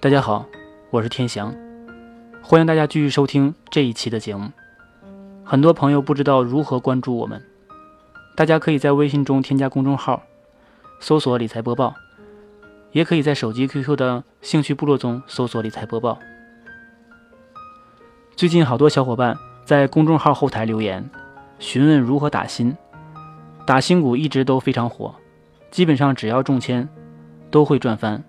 大家好，我是天翔，欢迎大家继续收听这一期的节目。很多朋友不知道如何关注我们，大家可以在微信中添加公众号，搜索“理财播报”，也可以在手机 QQ 的兴趣部落中搜索“理财播报”。最近好多小伙伴在公众号后台留言，询问如何打新。打新股一直都非常火，基本上只要中签，都会赚翻。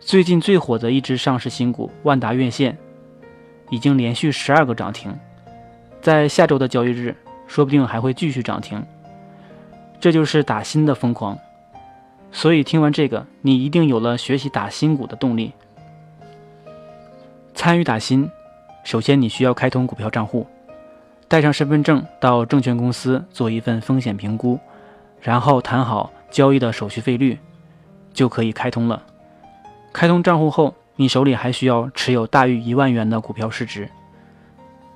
最近最火的一只上市新股万达院线，已经连续十二个涨停，在下周的交易日，说不定还会继续涨停。这就是打新的疯狂。所以听完这个，你一定有了学习打新股的动力。参与打新，首先你需要开通股票账户。带上身份证到证券公司做一份风险评估，然后谈好交易的手续费率，就可以开通了。开通账户后，你手里还需要持有大于一万元的股票市值。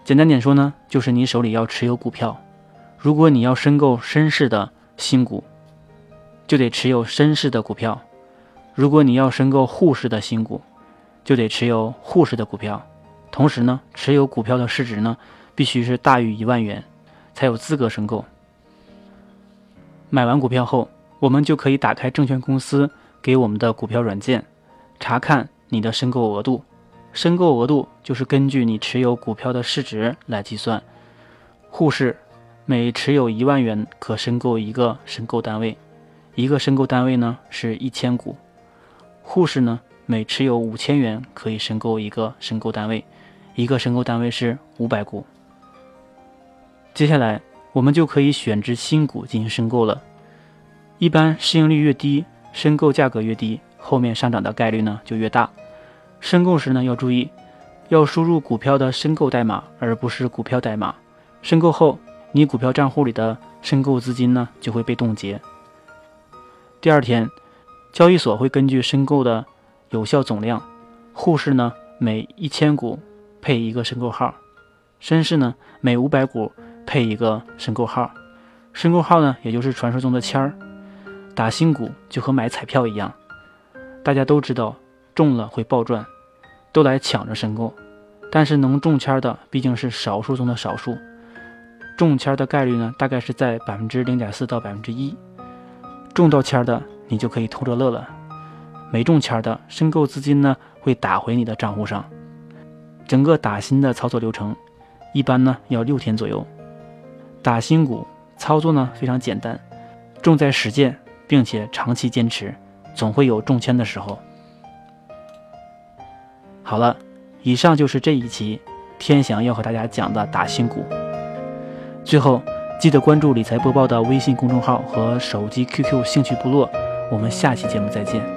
简单点说呢，就是你手里要持有股票。如果你要申购深市的新股，就得持有深市的股票；如果你要申购沪市的新股，就得持有沪市的股票。同时呢，持有股票的市值呢。必须是大于一万元，才有资格申购。买完股票后，我们就可以打开证券公司给我们的股票软件，查看你的申购额度。申购额度就是根据你持有股票的市值来计算。沪市每持有一万元可申购一个申购单位，一个申购单位呢是一千股。沪市呢每持有五千元可以申购一个申购单位，一个申购单位是五百股。接下来，我们就可以选只新股进行申购了。一般市盈率越低，申购价格越低，后面上涨的概率呢就越大。申购时呢要注意，要输入股票的申购代码，而不是股票代码。申购后，你股票账户里的申购资金呢就会被冻结。第二天，交易所会根据申购的有效总量，沪市呢每一千股配一个申购号，深市呢每五百股。配一个申购号，申购号呢，也就是传说中的签儿。打新股就和买彩票一样，大家都知道中了会暴赚，都来抢着申购。但是能中签的毕竟是少数中的少数，中签的概率呢，大概是在百分之零点四到百分之一。中到签的你就可以偷着乐了，没中签的申购资金呢会打回你的账户上。整个打新的操作流程，一般呢要六天左右。打新股操作呢非常简单，重在实践，并且长期坚持，总会有中签的时候。好了，以上就是这一期天翔要和大家讲的打新股。最后记得关注理财播报的微信公众号和手机 QQ 兴趣部落，我们下期节目再见。